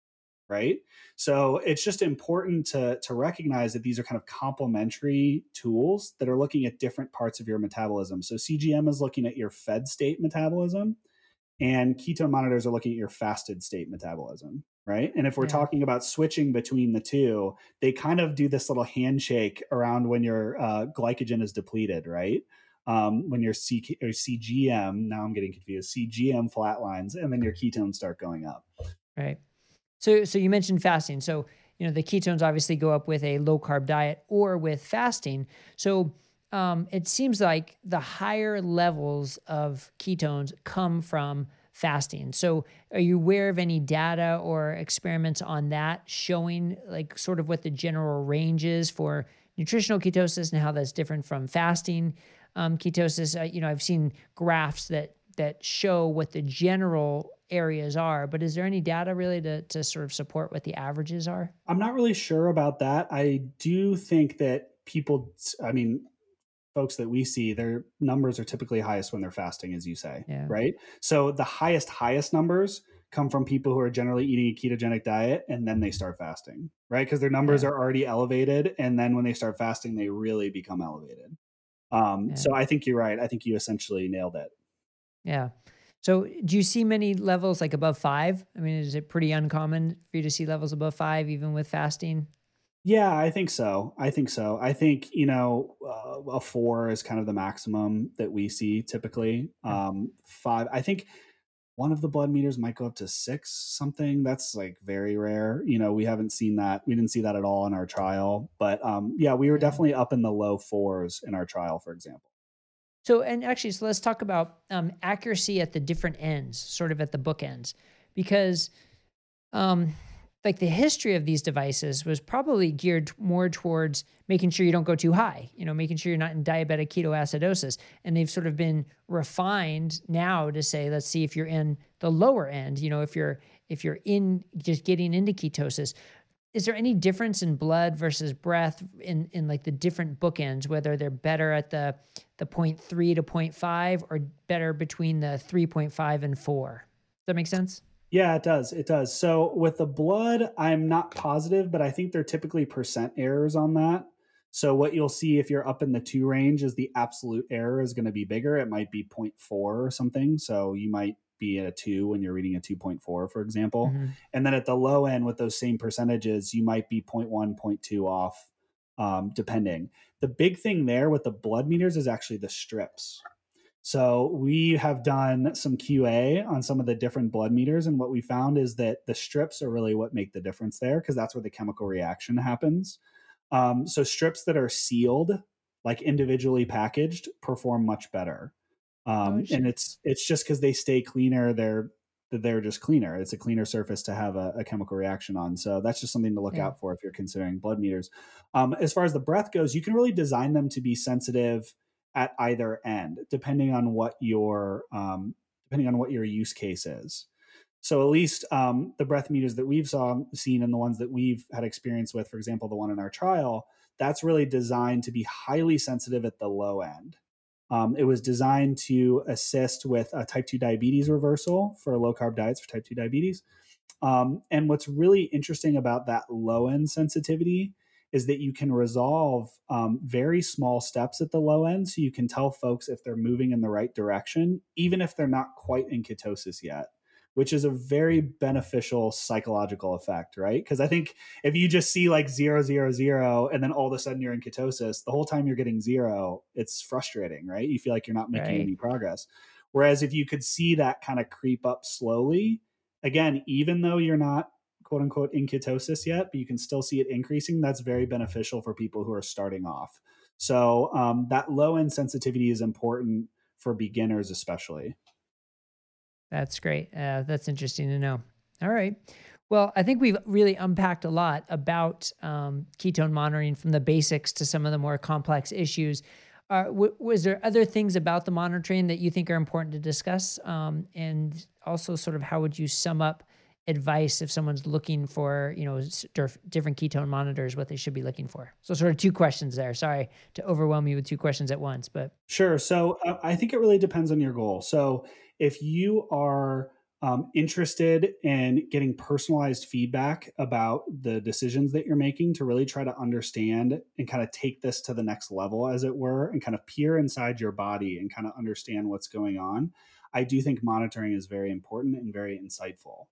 Right. So it's just important to, to recognize that these are kind of complementary tools that are looking at different parts of your metabolism. So CGM is looking at your fed state metabolism, and ketone monitors are looking at your fasted state metabolism right? And if we're Yeah. talking about switching between the two, they kind of do this little handshake around when your uh, glycogen is depleted, right? Um, when your C- or CGM, now I'm getting confused, CGM flatlines, and then your ketones start going up. Right. So so you mentioned fasting. So, you know, the ketones obviously go up with a low carb diet or with fasting. So, um, it seems like the higher levels of ketones come from fasting. So, are you aware of any data or experiments on that showing like sort of what the general range is for nutritional ketosis and how that's different from fasting um, ketosis? Uh, you know, I've seen graphs that that show what the general areas are, but is there any data really to, to sort of support what the averages are? I'm not really sure about that. I do think that people, I mean, folks that we see, their numbers are typically highest when they're fasting, as you say, Yeah. right? So the highest, highest numbers come from people who are generally eating a ketogenic diet and then they start fasting, right? Because their numbers Yeah. are already elevated. And then when they start fasting, they really become elevated. Um, Yeah. So I think you're right. I think you essentially nailed it. Yeah. So do you see many levels like above five? I mean, is it pretty uncommon for you to see levels above five, even with fasting? Yeah, I think so. I think so. I think, you know, uh, a four is kind of the maximum that we see typically. Um, five, I think one of the blood meters might go up to six something. That's like very rare. You know, we haven't seen that. We didn't see that at all in our trial. But um, yeah, we were definitely up in the low fours in our trial, for example. So, and actually, so let's talk about um, accuracy at the different ends, sort of at the bookends, because um, like the history of these devices was probably geared more towards making sure you don't go too high, you know, making sure you're not in diabetic ketoacidosis. And they've sort of been refined now to say, let's see if you're in the lower end, you know, if you're if you're in just getting into ketosis. Is there any difference in blood versus breath in, in like the different bookends, whether they're better at the the 0.3 to 0.5 or better between the 3.5 and 4? Does that make sense? Yeah, it does. It does. So with the blood, I'm not positive, but I think they're typically percent errors on that. So what you'll see if you're up in the two range is the absolute error is going to be bigger. It might be 0.4 or something. So you might be at a two when you're reading a 2.4, for example. Mhm. And then at the low end with those same percentages, you might be 0.1, 0.2 off, um, depending. The big thing there with the blood meters is actually the strips. So we have done some QA on some of the different blood meters, and what we found is that the strips are really what make the difference there because that's where the chemical reaction happens. Um, so strips that are sealed, like individually packaged, perform much better. Um, interesting. and it's it's just because they stay cleaner. They're they're just cleaner. It's a cleaner surface to have a, a chemical reaction on. So that's just something to look Yeah. out for if you're considering blood meters. Um, as far as the breath goes, you can really design them to be sensitive at either end, depending on what your um, depending on what your use case is. So at least um, the breath meters that we've saw, seen and the ones that we've had experience with, for example, the one in our trial, that's really designed to be highly sensitive at the low end. Um, it was designed to assist with a type 2 diabetes reversal for low carb diets for type 2 diabetes. Um, and what's really interesting about that low end sensitivity is that you can resolve um, very small steps at the low end. So you can tell folks if they're moving in the right direction, even if they're not quite in ketosis yet, which is a very beneficial psychological effect, right? Because I think if you just see like zero, zero, zero, and then all of a sudden you're in ketosis, the whole time you're getting zero, it's frustrating, right? You feel like you're not making Right. any progress. Whereas if you could see that kind of creep up slowly, again, even though you're not quote unquote in ketosis yet, but you can still see it increasing, that's very beneficial for people who are starting off. So um, that low end sensitivity is important for beginners, especially. That's great. Uh, that's interesting to know. All right. Well, I think we've really unpacked a lot about um, ketone monitoring from the basics to some of the more complex issues. Uh, w- was there other things about the monitoring that you think are important to discuss? Um, and also, sort of, how would you sum up advice if someone's looking for, you know, different ketone monitors, what they should be looking for? So, sort of, two questions there. Sorry to overwhelm you with two questions at once, but Sure. So uh, I think it really depends on your goal. So if you are um, interested in getting personalized feedback about the decisions that you're making to really try to understand and kind of take this to the next level, as it were, and kind of peer inside your body and kind of understand what's going on, I do think monitoring is very important and very insightful.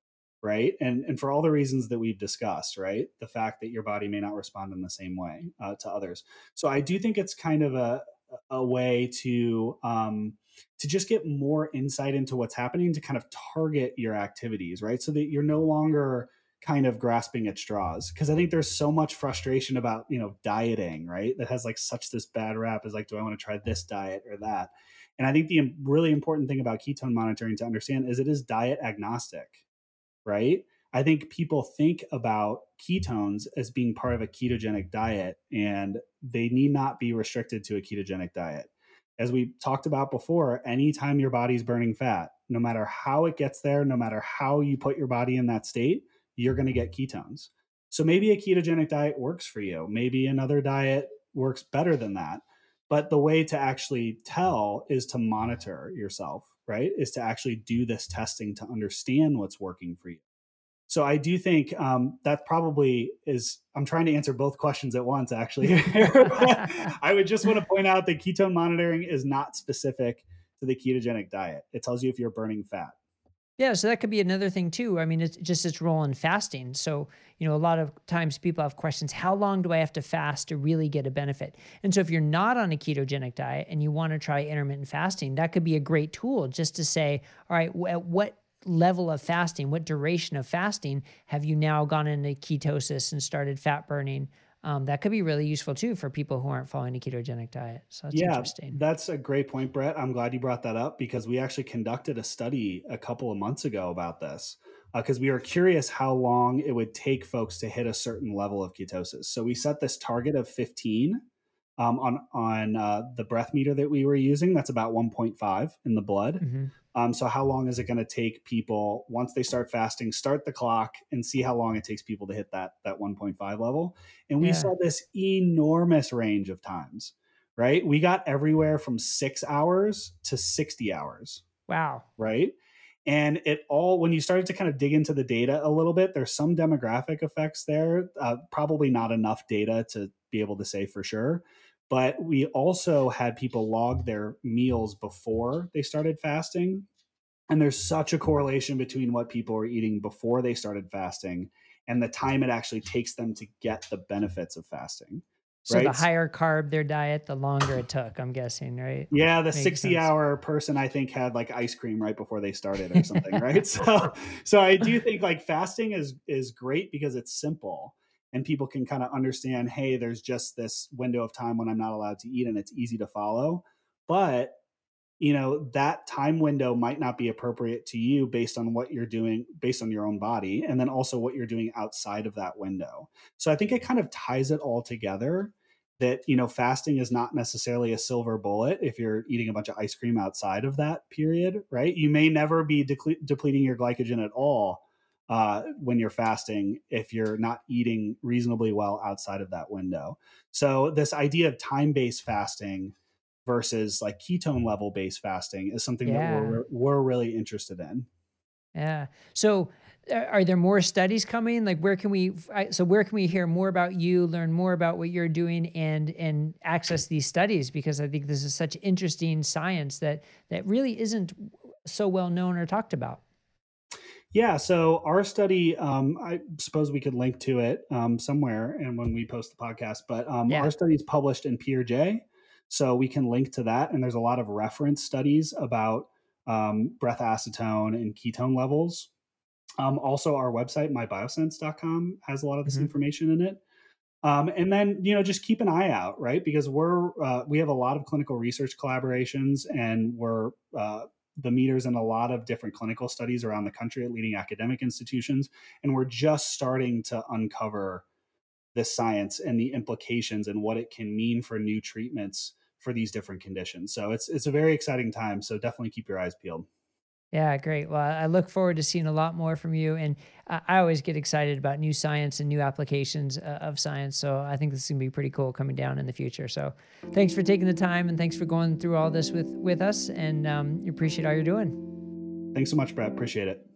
Right? And and for all the reasons that we've discussed, right? The fact that your body may not respond in the same way uh, to others. So I do think it's kind of a a way to um, to just get more insight into what's happening to kind of target your activities, right? So that you're no longer kind of grasping at straws because i think there's so much frustration about you know dieting right that has like such this bad rap is like do i want to try this diet or that and i think the really important thing about ketone monitoring to understand is it is diet agnostic right i think people think about ketones as being part of a ketogenic diet and they need not be restricted to a ketogenic diet as we talked about before anytime your body's burning fat no matter how it gets there no matter how you put your body in that state you're going to get ketones. So maybe a ketogenic diet works for you. Maybe another diet works better than that. But the way to actually tell is to monitor yourself, right? Is to actually do this testing to understand what's working for you. So I do think um, that probably is. I'm trying to answer both questions at once. Actually, [laughs] I would just want to [laughs] point out that ketone monitoring is not specific to the ketogenic diet. It tells you if you're burning fat. Yeah, so that could be another thing too. I mean, it's just its role in fasting. So, you know, a lot of times people have questions how long do I have to fast to really get a benefit? And so, if you're not on a ketogenic diet and you want to try intermittent fasting, that could be a great tool just to say, all right, at what level of fasting, what duration of fasting have you now gone into ketosis and started fat burning? Um, that could be really useful too for people who aren't following a ketogenic diet. So that's yeah, interesting. That's a great point, Bret. I'm glad you brought that up because we actually conducted a study a couple of months ago about this because uh, we were curious how long it would take folks to hit a certain level of ketosis. So we set this target of 15 um, on on uh, the breath meter that we were using. That's about 1.5 in the blood. Mm-hmm. Um, so how long is it going to take people once they start fasting? Start the clock and see how long it takes people to hit that that 1.5 level. And we yeah. saw this enormous range of times. Right, we got everywhere from six hours to 60 hours. Wow. Right. And it all, when you started to kind of dig into the data a little bit, there's some demographic effects there. Uh, probably not enough data to be able to say for sure but we also had people log their meals before they started fasting and there's such a correlation between what people are eating before they started fasting and the time it actually takes them to get the benefits of fasting so right? the higher carb their diet, the longer it took. I'm guessing, right? Yeah, the Makes 60 sense. hour person I think had like ice cream right before they started or [laughs] something, right? So, so I do think like fasting is is great because it's simple, and people can kind of understand hey there's just this window of time when i'm not allowed to eat and it's easy to follow. But you know that time window might not be appropriate to you based on what you're doing based on your own body and then also what you're doing outside of that window. So i think it kind of ties it all together that you know fasting is not necessarily a silver bullet if you're eating a bunch of ice cream outside of that period right? You may never be de- depleting your glycogen at all uh, when you're fasting if you're not eating reasonably well outside of that window. So, this idea of time based fasting versus like ketone level based fasting is something yeah. that we're, we're really interested in. Yeah. So, are there more studies coming? Like, where can we? So, where can we hear more about you, learn more about what you're doing, and and access these studies? Because I think this is such interesting science that that really isn't so well known or talked about. Yeah, so our study, um, I suppose we could link to it um, somewhere, and when we post the podcast. But um, yeah. our study is published in PeerJ, so we can link to that. And there's a lot of reference studies about um, breath acetone and ketone levels. Um, also, our website mybiosense.com has a lot of this mm-hmm. information in it. Um, and then you know just keep an eye out, right? Because we're uh, we have a lot of clinical research collaborations, and we're uh, the meters in a lot of different clinical studies around the country at leading academic institutions. And we're just starting to uncover this science and the implications and what it can mean for new treatments for these different conditions. So it's it's a very exciting time. So definitely keep your eyes peeled. Yeah, great. Well, I look forward to seeing a lot more from you. And I always get excited about new science and new applications uh, of science. So I think this is going to be pretty cool coming down in the future. So thanks for taking the time and thanks for going through all this with, with us. And um, appreciate all you're doing. Thanks so much, Bret. Appreciate it.